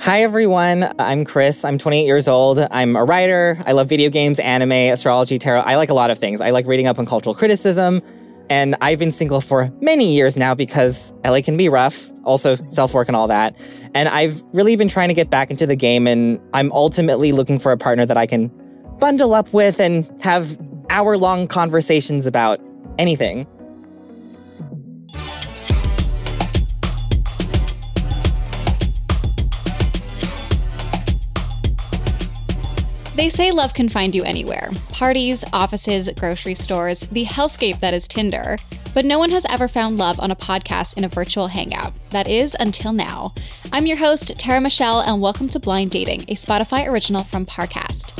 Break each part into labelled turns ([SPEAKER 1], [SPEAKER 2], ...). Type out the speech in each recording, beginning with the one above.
[SPEAKER 1] Hi, everyone. I'm Chris. I'm 28 years old. I'm a writer. I love video games, anime, astrology, tarot. I like a lot of things. I like reading up on cultural criticism. And I've been single for many years now because LA can be rough, also self work and all that. And I've really been trying to get back into the game. And I'm ultimately looking for a partner that I can bundle up with and have hour long conversations about anything.
[SPEAKER 2] They say love can find you anywhere parties, offices, grocery stores, the hellscape that is Tinder. But no one has ever found love on a podcast in a virtual hangout. That is, until now. I'm your host, Tara Michelle, and welcome to Blind Dating, a Spotify original from Parcast.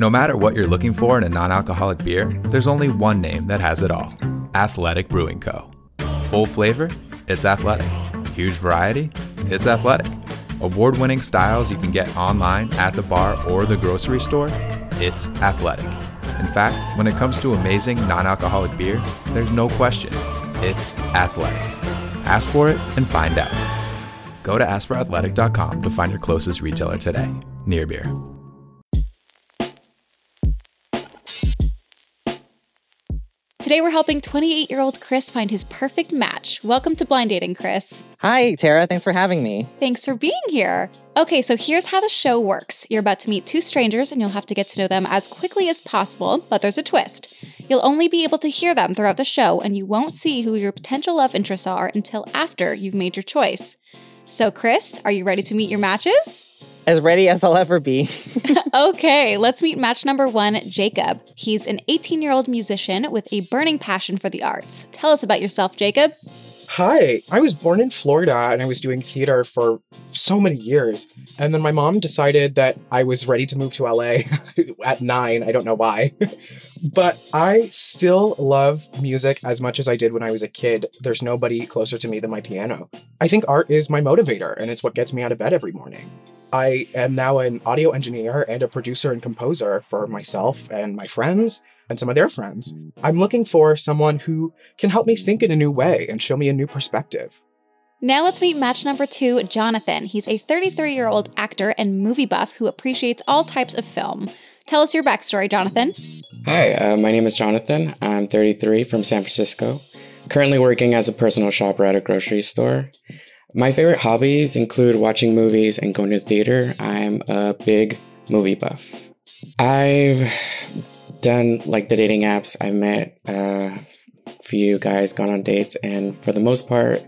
[SPEAKER 3] No matter what you're looking for in a non alcoholic beer, there's only one name that has it all Athletic Brewing Co. Full flavor? It's athletic. Huge variety? It's athletic. Award winning styles you can get online, at the bar, or the grocery store? It's athletic. In fact, when it comes to amazing non alcoholic beer, there's no question. It's athletic. Ask for it and find out. Go to askforathletic.com to find your closest retailer today. Near Beer.
[SPEAKER 2] Today we're helping 28 year old Chris find his perfect match. Welcome to Blind Dating, Chris.
[SPEAKER 1] Hi, Tara. Thanks for having me.
[SPEAKER 2] Thanks for being here. Okay, so here's how the show works you're about to meet two strangers and you'll have to get to know them as quickly as possible, but there's a twist. You'll only be able to hear them throughout the show, and you won't see who your potential love interests are until after you've made your choice. So, Chris, are you ready to meet your matches?
[SPEAKER 1] As ready as I'll ever be.
[SPEAKER 2] okay, let's meet match number one, Jacob. He's an 18 year old musician with a burning passion for the arts. Tell us about yourself, Jacob.
[SPEAKER 4] Hi, I was born in Florida and I was doing theater for so many years. And then my mom decided that I was ready to move to LA at nine. I don't know why. but I still love music as much as I did when I was a kid. There's nobody closer to me than my piano. I think art is my motivator and it's what gets me out of bed every morning. I am now an audio engineer and a producer and composer for myself and my friends and some of their friends. I'm looking for someone who can help me think in a new way and show me a new perspective.
[SPEAKER 2] Now let's meet match number two, Jonathan. He's a 33 year old actor and movie buff who appreciates all types of film. Tell us your backstory, Jonathan.
[SPEAKER 5] Hi, uh, my name is Jonathan. I'm 33 from San Francisco. Currently working as a personal shopper at a grocery store. My favorite hobbies include watching movies and going to the theater. I'm a big movie buff. I've done like the dating apps. I've met a few guys, gone on dates, and for the most part,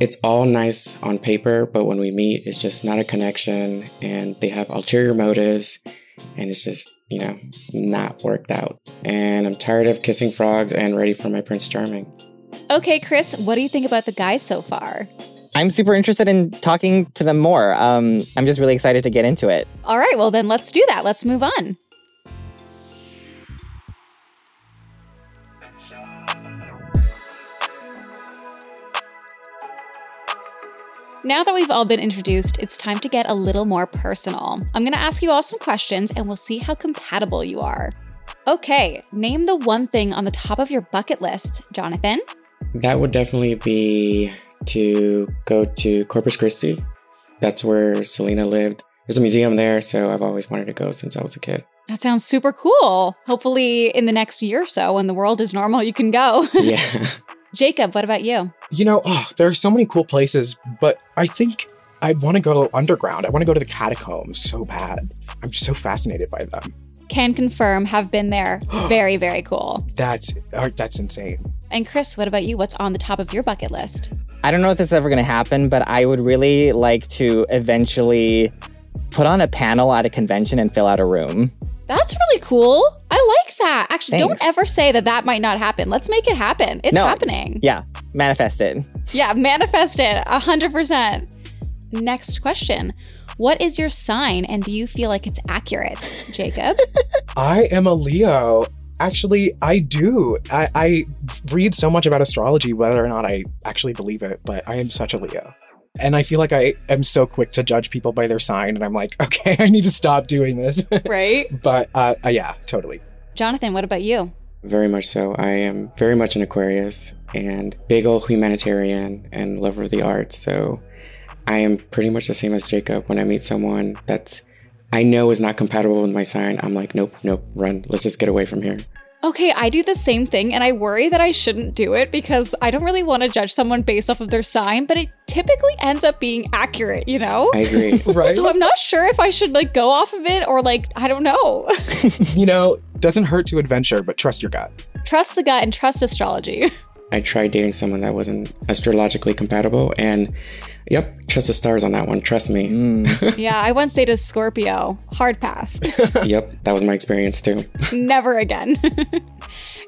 [SPEAKER 5] it's all nice on paper, but when we meet, it's just not a connection and they have ulterior motives and it's just, you know, not worked out. And I'm tired of kissing frogs and ready for my Prince Charming.
[SPEAKER 2] Okay, Chris, what do you think about the guys so far?
[SPEAKER 1] I'm super interested in talking to them more. Um, I'm just really excited to get into it.
[SPEAKER 2] All right, well, then let's do that. Let's move on. Now that we've all been introduced, it's time to get a little more personal. I'm going to ask you all some questions and we'll see how compatible you are. Okay, name the one thing on the top of your bucket list, Jonathan.
[SPEAKER 5] That would definitely be to go to Corpus Christi. That's where Selena lived. There's a museum there, so I've always wanted to go since I was a kid.
[SPEAKER 2] That sounds super cool. Hopefully, in the next year or so, when the world is normal, you can go.
[SPEAKER 5] Yeah.
[SPEAKER 2] Jacob, what about you?
[SPEAKER 4] You know, oh, there are so many cool places, but I think I'd want to go underground. I want to go to the catacombs so bad. I'm just so fascinated by them.
[SPEAKER 2] Can confirm, have been there. Very, very cool.
[SPEAKER 4] That's uh, that's insane.
[SPEAKER 2] And Chris, what about you? What's on the top of your bucket list?
[SPEAKER 1] I don't know if this is ever going to happen, but I would really like to eventually put on a panel at a convention and fill out a room.
[SPEAKER 2] That's really cool. I like that. Actually,
[SPEAKER 1] Thanks.
[SPEAKER 2] don't ever say that that might not happen. Let's make it happen. It's
[SPEAKER 1] No.
[SPEAKER 2] happening.
[SPEAKER 1] Yeah, manifest it.
[SPEAKER 2] Yeah, manifest it 100%. Next question. What is your sign and do you feel like it's accurate, Jacob?
[SPEAKER 4] I am a Leo. Actually, I do. I, I read so much about astrology, whether or not I actually believe it, but I am such a Leo. And I feel like I am so quick to judge people by their sign, and I'm like, okay, I need to stop doing this.
[SPEAKER 2] right?
[SPEAKER 4] but uh, uh, yeah, totally.
[SPEAKER 2] Jonathan, what about you?
[SPEAKER 5] Very much so. I am very much an Aquarius and big old humanitarian and lover of the arts. So I am pretty much the same as Jacob. When I meet someone that's I know is not compatible with my sign, I'm like, nope, nope, run. Let's just get away from here.
[SPEAKER 2] Okay, I do the same thing and I worry that I shouldn't do it because I don't really want to judge someone based off of their sign, but it typically ends up being accurate, you know?
[SPEAKER 5] I agree.
[SPEAKER 4] right?
[SPEAKER 2] So I'm not sure if I should like go off of it or like I don't know.
[SPEAKER 4] you know, doesn't hurt to adventure, but trust your gut.
[SPEAKER 2] trust the gut and trust astrology.
[SPEAKER 5] I tried dating someone that wasn't astrologically compatible and yep, trust the stars on that one. Trust me.
[SPEAKER 1] Mm.
[SPEAKER 2] yeah, I once dated a Scorpio. Hard pass.
[SPEAKER 5] yep, that was my experience too.
[SPEAKER 2] Never again.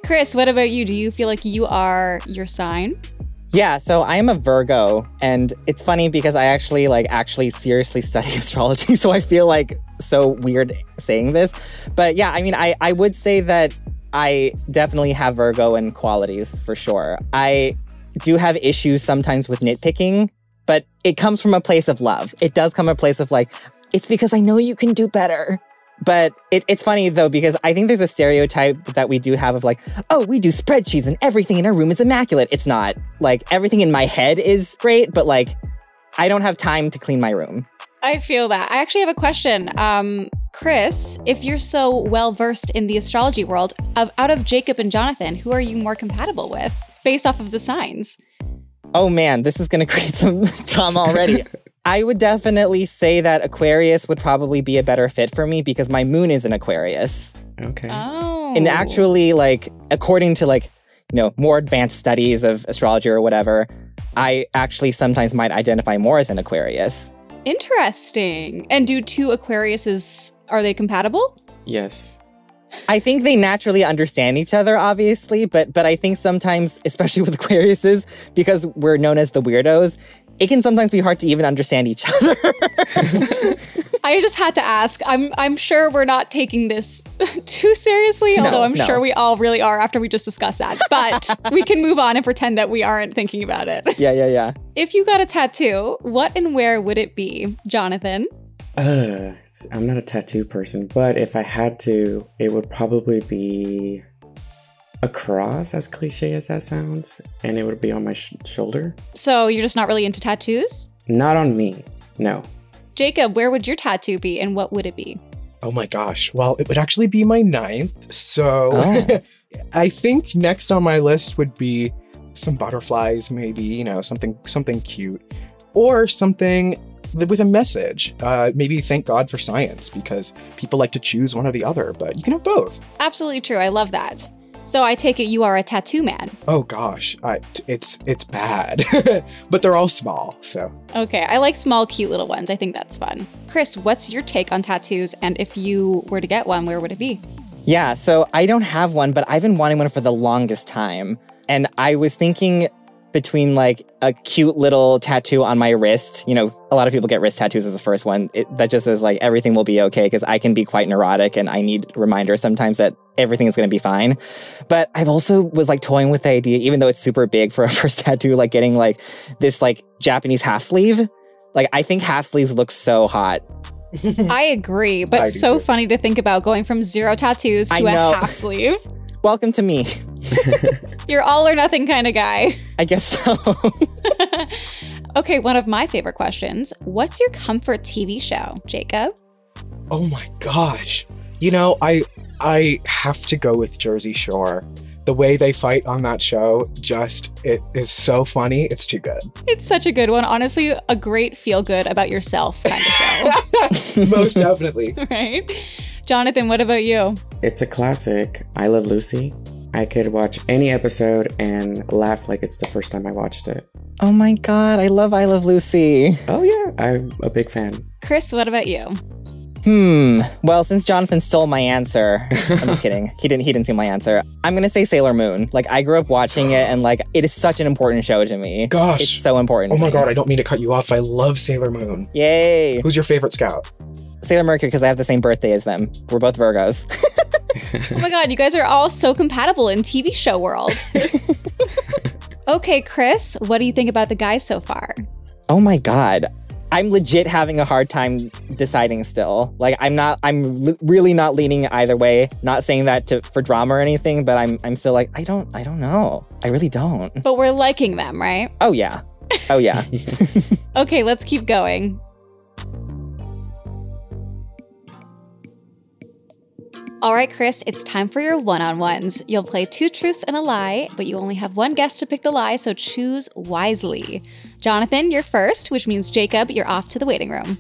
[SPEAKER 2] Chris, what about you? Do you feel like you are your sign?
[SPEAKER 1] Yeah, so I am a Virgo, and it's funny because I actually like actually seriously study astrology, so I feel like so weird saying this. But yeah, I mean, I I would say that I definitely have Virgo and qualities for sure. I do have issues sometimes with nitpicking, but it comes from a place of love. It does come a place of like, it's because I know you can do better. But it, it's funny though, because I think there's a stereotype that we do have of like, oh, we do spreadsheets and everything in our room is immaculate. It's not. Like, everything in my head is great, but like, I don't have time to clean my room.
[SPEAKER 2] I feel that. I actually have a question. Um, Chris, if you're so well versed in the astrology world, of, out of Jacob and Jonathan, who are you more compatible with based off of the signs?
[SPEAKER 1] Oh man, this is going to create some drama already. I would definitely say that Aquarius would probably be a better fit for me because my moon is an Aquarius.
[SPEAKER 5] Okay.
[SPEAKER 2] Oh.
[SPEAKER 1] And actually, like, according to like, you know, more advanced studies of astrology or whatever, I actually sometimes might identify more as an Aquarius.
[SPEAKER 2] Interesting. And do two Aquariuses, are they compatible?
[SPEAKER 5] yes.
[SPEAKER 1] I think they naturally understand each other, obviously, but but I think sometimes, especially with Aquariuses, because we're known as the weirdos, it can sometimes be hard to even understand each other.
[SPEAKER 2] I just had to ask. I'm I'm sure we're not taking this too seriously,
[SPEAKER 1] No,
[SPEAKER 2] although I'm
[SPEAKER 1] no.
[SPEAKER 2] sure we all really are after we just discussed that. But we can move on and pretend that we aren't thinking about it.
[SPEAKER 1] yeah, yeah, yeah.
[SPEAKER 2] If you got a tattoo, what and where would it be, Jonathan?
[SPEAKER 5] Uh, I'm not a tattoo person, but if I had to, it would probably be a cross, as cliche as that sounds, and it would be on my sh- shoulder.
[SPEAKER 2] So you're just not really into tattoos?
[SPEAKER 5] Not on me. No.
[SPEAKER 2] Jacob, where would your tattoo be and what would it be?
[SPEAKER 4] Oh my gosh. Well, it would actually be my ninth. So
[SPEAKER 1] Oh.
[SPEAKER 4] I think next on my list would be some butterflies, maybe, you know, something something cute. Or something th- with a message. Uh, maybe thank God for science, because people like to choose one or the other, but you can have both.
[SPEAKER 2] Absolutely true. I love that. So I take it you are a tattoo man.
[SPEAKER 4] Oh gosh, I, t- it's it's bad, but they're all small. So
[SPEAKER 2] Okay, I like small, cute little ones. I think that's fun. Chris, what's your take on tattoos? And if you were to get one, where would it be?
[SPEAKER 1] Yeah, so I don't have one, but I've been wanting one for the longest time. And I was thinking between like a cute little tattoo on my wrist. You know, a lot of people get wrist tattoos as the first one. It, that just says like everything will be okay because I can be quite neurotic and I need reminders sometimes that everything is going to be fine. But I've also was like toying with the idea, even though it's super big for a first tattoo, like getting like this like Japanese half sleeve. Like I think half sleeves look so hot.
[SPEAKER 2] I agree, but
[SPEAKER 4] I
[SPEAKER 2] so
[SPEAKER 4] too.
[SPEAKER 2] funny to think about going from zero tattoos to a half sleeve.
[SPEAKER 1] Welcome to me.
[SPEAKER 2] You're all or nothing kind of guy.
[SPEAKER 1] I guess so.
[SPEAKER 2] okay, one of my favorite questions. What's your comfort TV show, Jacob?
[SPEAKER 4] Oh my gosh. You know, I I have to go with Jersey Shore. The way they fight on that show just it is so funny. It's too good.
[SPEAKER 2] It's such a good one. Honestly, a great feel good about yourself kind of show,
[SPEAKER 4] Most definitely.
[SPEAKER 2] right? Jonathan, what about you?
[SPEAKER 5] It's a classic. I Love Lucy. I could watch any episode and laugh like it's the first time I watched it.
[SPEAKER 1] oh my god, I love I Love Lucy.
[SPEAKER 5] Oh, yeah. I'm a big fan.
[SPEAKER 2] Chris, what about you?
[SPEAKER 1] Hmm. Well, since Jonathan stole my answer, I'm just kidding. He didn't. He didn't steal my answer. I'm gonna say Sailor Moon. Like I grew up watching it, and like it is such an important show to me.
[SPEAKER 4] Gosh.
[SPEAKER 1] it's so important.
[SPEAKER 4] Oh my god, I don't mean to cut you off. I love Sailor Moon.
[SPEAKER 1] Yay!
[SPEAKER 4] Who's your favorite scout?
[SPEAKER 1] Sailor Mercury because I have the same birthday as them. We're both Virgos.
[SPEAKER 2] Oh my god, you guys are all so compatible in TV show world. okay, Chris, what do you think about the guys so far?
[SPEAKER 1] oh my god. I'm legit having a hard time deciding still. Like I'm not I'm li- really not leaning either way. Not saying that to for drama or anything, but I'm I'm still like I don't I don't know. I really don't.
[SPEAKER 2] But we're liking them, right?
[SPEAKER 1] Oh yeah. Oh yeah.
[SPEAKER 2] Okay, let's keep going. All right, Chris, it's time for your one on ones. You'll play two truths and a lie, but you only have one guess to pick the lie, so choose wisely. Jonathan, you're first, which means Jacob, you're off to the waiting room.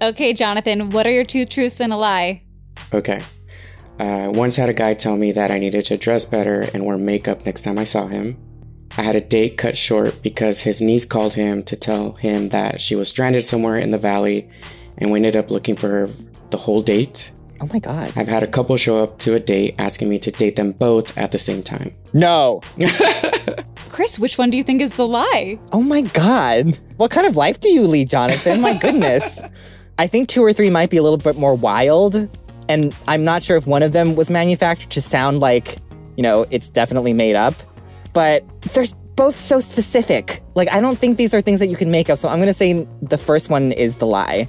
[SPEAKER 2] Okay, Jonathan, what are your two truths and a lie?
[SPEAKER 5] Okay. I once had a guy tell me that I needed to dress better and wear makeup next time I saw him. I had a date cut short because his niece called him to tell him that she was stranded somewhere in the valley, and we ended up looking for her the whole date.
[SPEAKER 1] Oh my god.
[SPEAKER 5] I've had a couple show up to a date asking me to date them both at the same time.
[SPEAKER 1] No.
[SPEAKER 2] Chris, which one do you think is the lie?
[SPEAKER 1] Oh my god. What kind of life do you lead, Jonathan? My goodness. I think two or three might be a little bit more wild. And I'm not sure if one of them was manufactured to sound like, you know, it's definitely made up. But they're both so specific. Like, I don't think these are things that you can make up. So I'm going to say the first one is the lie.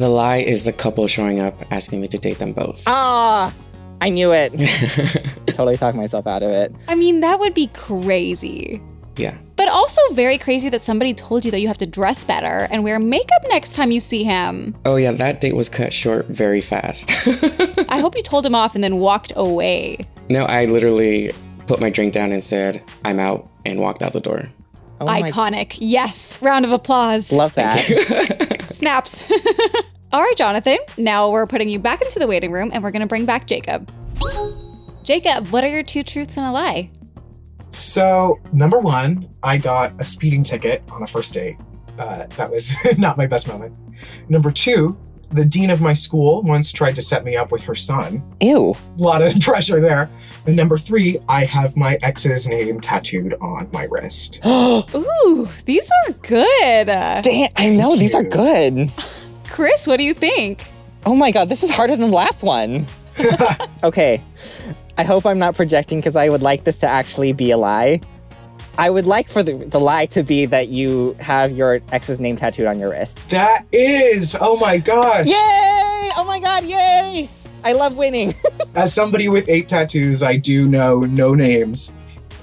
[SPEAKER 5] The lie is the couple showing up asking me to date them both.
[SPEAKER 1] Ah, I knew it. totally talked myself out of it.
[SPEAKER 2] I mean, that would be crazy.
[SPEAKER 5] yeah.
[SPEAKER 2] But also very crazy that somebody told you that you have to dress better and wear makeup next time you see him.
[SPEAKER 5] Oh, yeah, that date was cut short very fast.
[SPEAKER 2] I hope you told him off and then walked away.
[SPEAKER 5] no, I literally put my drink down and said, I'm out, and walked out the door.
[SPEAKER 1] Oh my
[SPEAKER 2] Iconic. Yes. Round of applause.
[SPEAKER 1] Love that.
[SPEAKER 2] Snaps. All right, Jonathan. Now we're putting you back into the waiting room and we're going to bring back Jacob. Jacob, what are your two truths and a lie?
[SPEAKER 4] So, number one, I got a speeding ticket on a first date. Uh, that was not my best moment. Number two, the dean of my school once tried to set me up with her son.
[SPEAKER 1] Ew.
[SPEAKER 4] A lot of pressure there. And number three, I have my ex's name tattooed on my wrist.
[SPEAKER 2] Ooh, these are good.
[SPEAKER 1] Damn, I know, these are good.
[SPEAKER 2] Chris, what do you think?
[SPEAKER 1] Oh my god, this is harder than the last one. okay, I hope I'm not projecting because I would like this to actually be a lie. I would like for the, the lie to be that you have your ex's name tattooed on your wrist.
[SPEAKER 4] That is, oh my gosh.
[SPEAKER 1] Yay! Oh my god, yay! I love winning.
[SPEAKER 4] As somebody with eight tattoos, I do know no names,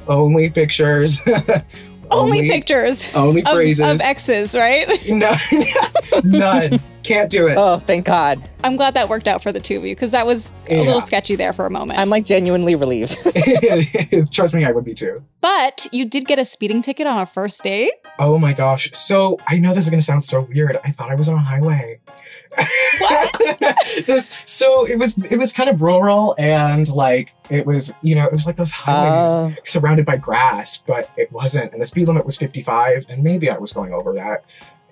[SPEAKER 4] only pictures,
[SPEAKER 2] Only, pictures
[SPEAKER 4] only
[SPEAKER 2] of,
[SPEAKER 4] phrases.
[SPEAKER 2] of exes, right?
[SPEAKER 4] no, none. Can't do it.
[SPEAKER 1] oh, thank god.
[SPEAKER 2] I'm glad that worked out for the two of you because that was a little sketchy there for a moment.
[SPEAKER 1] I'm like genuinely relieved.
[SPEAKER 4] Trust me, I would be too.
[SPEAKER 2] but you did get a speeding ticket on a first date.
[SPEAKER 4] Oh my gosh. So I know this is gonna sound so weird. I thought I was on a highway.
[SPEAKER 2] What?
[SPEAKER 4] this so it was it was kind of rural and like it was you know it was like those highways
[SPEAKER 1] Uh.
[SPEAKER 4] surrounded by grass, but it wasn't. And the speed limit was 55, and maybe I was going over that.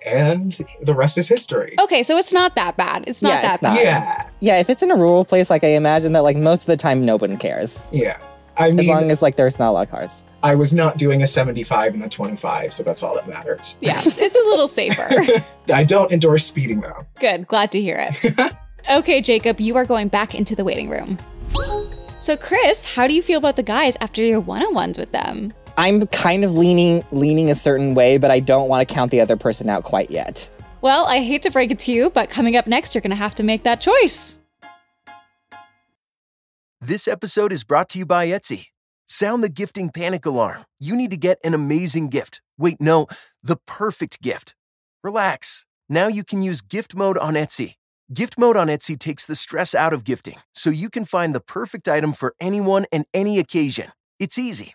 [SPEAKER 4] And the rest is history.
[SPEAKER 2] Okay, so it's not that bad. It's not
[SPEAKER 1] Yeah,
[SPEAKER 2] that
[SPEAKER 1] it's not.
[SPEAKER 2] bad.
[SPEAKER 4] Yeah,
[SPEAKER 1] yeah, if it's in a rural place, like I imagine that like most of the time nobody cares.
[SPEAKER 4] yeah. I mean, As
[SPEAKER 1] long as like there's not a lot of cars.
[SPEAKER 4] I was not doing a 75 and a 25, so that's all that matters.
[SPEAKER 2] Yeah, it's a little safer.
[SPEAKER 4] I don't endorse speeding though.
[SPEAKER 2] Good. Glad to hear it. okay, Jacob, you are going back into the waiting room. So, Chris, how do you feel about the guys after your one-on-ones with them?
[SPEAKER 1] I'm kind of leaning leaning a certain way, but I don't want to count the other person out quite yet.
[SPEAKER 2] Well, I hate to break it to you, but coming up next, you're going to have to make that choice.
[SPEAKER 6] This episode is brought to you by Etsy. Sound the gifting panic alarm. You need to get an amazing gift. Wait, no, the perfect gift. Relax. Now you can use gift mode on Etsy. Gift mode on Etsy takes the stress out of gifting, so you can find the perfect item for anyone and any occasion. It's easy.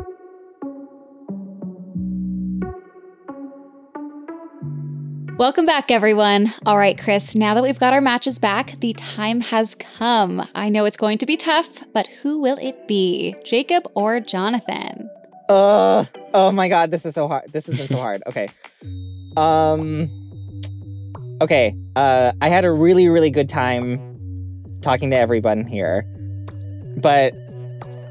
[SPEAKER 2] Welcome back, everyone. All right, Chris, now that we've got our matches back, the time has come. I know it's going to be tough, but who will it be? Jacob or Jonathan?
[SPEAKER 1] Uh, oh my god, this is so hard. This has been so hard. Okay. Um Okay, uh I had a really really good time talking to everyone here. But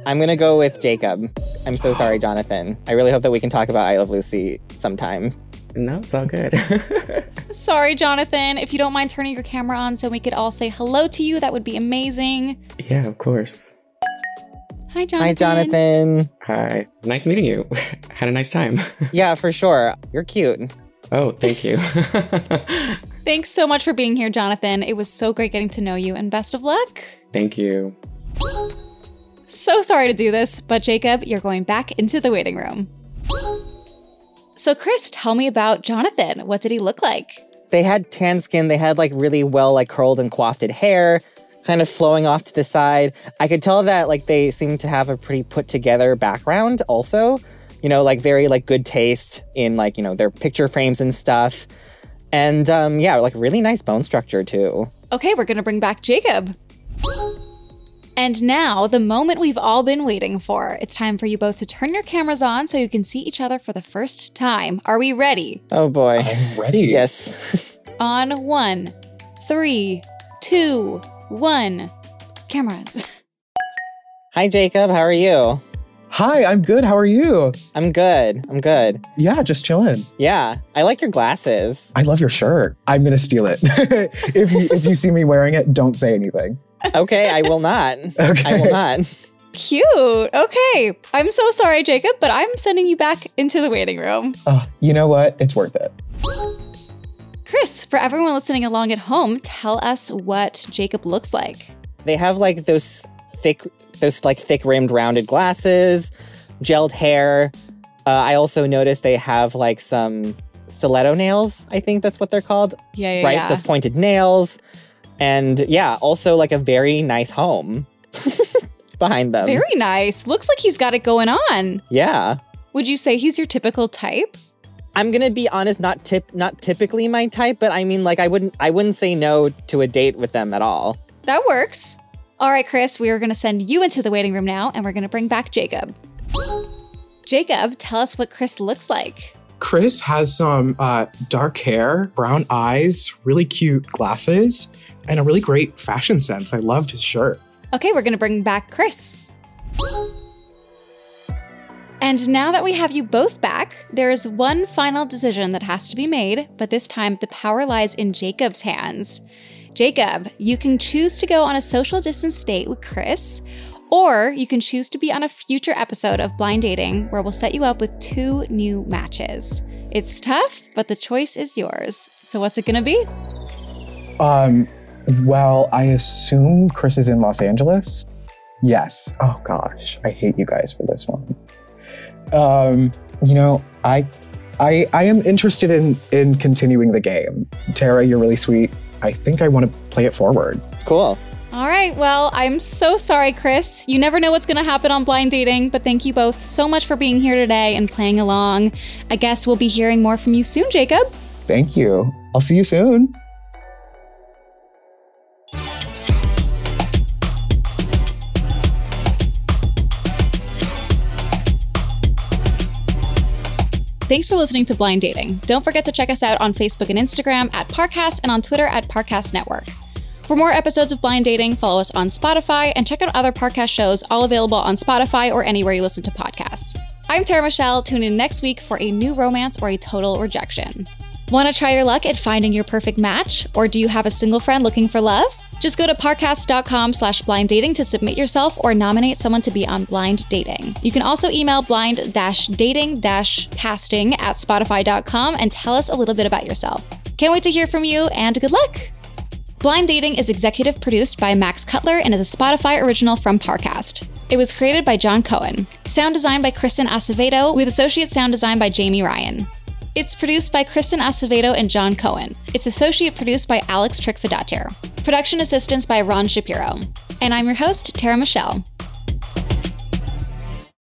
[SPEAKER 1] I'm going to go with Jacob. I'm so sorry, Jonathan. I really hope that we can talk about I Love Lucy sometime.
[SPEAKER 5] No, it's all good.
[SPEAKER 2] Sorry, Jonathan. If you don't mind turning your camera on so we could all say hello to you, that would be amazing.
[SPEAKER 5] yeah, of course.
[SPEAKER 2] Hi, Jonathan.
[SPEAKER 1] Hi, Jonathan.
[SPEAKER 5] Hi. Nice meeting you. Had a nice time.
[SPEAKER 1] Yeah, for sure. You're cute.
[SPEAKER 5] oh, thank you.
[SPEAKER 2] Thanks so much for being here, Jonathan. It was so great getting to know you, and best of luck.
[SPEAKER 5] thank you.
[SPEAKER 2] So sorry to do this, but Jacob, you're going back into the waiting room. So, Chris, tell me about Jonathan. What did he look like?
[SPEAKER 1] They had tan skin. They had like really well like curled and coiffed hair, kind of flowing off to the side. I could tell that like they seemed to have a pretty put together background also. You know, like very like good taste in like, you know, their picture frames and stuff. And um yeah, like really nice bone structure too.
[SPEAKER 2] Okay, we're gonna bring back Jacob. And now, the moment we've all been waiting for. It's time for you both to turn your cameras on so you can see each other for the first time. Are we ready?
[SPEAKER 1] Oh boy.
[SPEAKER 4] I'm ready.
[SPEAKER 1] yes.
[SPEAKER 2] On one, three, two, one. Cameras.
[SPEAKER 1] Hi Jacob, how are you?
[SPEAKER 4] Hi, I'm good. How are you?
[SPEAKER 1] I'm good. I'm good.
[SPEAKER 4] Yeah, just chilling.
[SPEAKER 1] Yeah, I like your glasses.
[SPEAKER 4] I love your shirt. I'm gonna steal it. if you if you see me wearing it, don't say anything.
[SPEAKER 1] Okay, I will not.
[SPEAKER 4] Okay.
[SPEAKER 1] I will not.
[SPEAKER 2] Cute. Okay. I'm so sorry, Jacob, but I'm sending you back into the waiting room.
[SPEAKER 4] Oh, you know what? It's worth it.
[SPEAKER 2] Chris, for everyone listening along at home, tell us what Jacob looks like.
[SPEAKER 1] They have like those thick, those like thick rimmed rounded glasses, gelled hair. Uh, I also noticed they have like some stiletto nails. I think that's what they're called,
[SPEAKER 2] Yeah, yeah,
[SPEAKER 1] right?
[SPEAKER 2] yeah.
[SPEAKER 1] Those pointed nails, and yeah, also like a very nice home behind them.
[SPEAKER 2] Very nice. Looks like he's got it going on.
[SPEAKER 1] yeah.
[SPEAKER 2] Would you say he's your typical type?
[SPEAKER 1] I'm gonna be honest, not tip, not typically my type, but I mean, like, I wouldn't, I wouldn't say no to a date with them at all.
[SPEAKER 2] That works. All right, Chris, we are going to send you into the waiting room now, and we're going to bring back Jacob. Jacob, tell us what Chris looks like.
[SPEAKER 4] Chris has some uh, dark hair, brown eyes, really cute glasses, and a really great fashion sense. I loved his shirt.
[SPEAKER 2] Okay, we're going to bring back Chris. And now that we have you both back, there is one final decision that has to be made, but this time the power lies in Jacob's hands. Jacob, you can choose to go on a social distance date with Chris, or you can choose to be on a future episode of Blind Dating where we'll set you up with two new matches. It's tough, but the choice is yours. So, what's it gonna be?
[SPEAKER 4] Um, well, I assume Chris is in Los Angeles. Yes. Oh gosh, I hate you guys for this one. Um, you know, I, I, I am interested in in continuing the game. Tara, you're really sweet. I think I want to play it forward.
[SPEAKER 1] Cool.
[SPEAKER 2] All right, well, I'm so sorry, Chris. You never know what's going to happen on blind dating, but thank you both so much for being here today and playing along. I guess we'll be hearing more from you soon, Jacob.
[SPEAKER 4] Thank you. I'll see you soon.
[SPEAKER 2] Thanks for listening to Blind Dating. Don't forget to check us out on Facebook and Instagram at Parcast and on Twitter at Parcast Network. For more episodes of Blind Dating, follow us on Spotify and check out other Parcast shows, all available on Spotify or anywhere you listen to podcasts. I'm Tara Michelle. Tune in next week for a new romance or a total rejection. Want to try your luck at finding your perfect match? Or do you have a single friend looking for love? Just go to parcast.com slash blind dating to submit yourself or nominate someone to be on blind dating. You can also email blind dating casting at spotify.com and tell us a little bit about yourself. Can't wait to hear from you and good luck! Blind Dating is executive produced by Max Cutler and is a Spotify original from Parcast. It was created by John Cohen. Sound design by Kristen Acevedo, with associate sound design by Jamie Ryan. It's produced by Kristen Acevedo and John Cohen. It's associate produced by Alex Trickfadatir. Production assistance by Ron Shapiro. And I'm your host, Tara Michelle.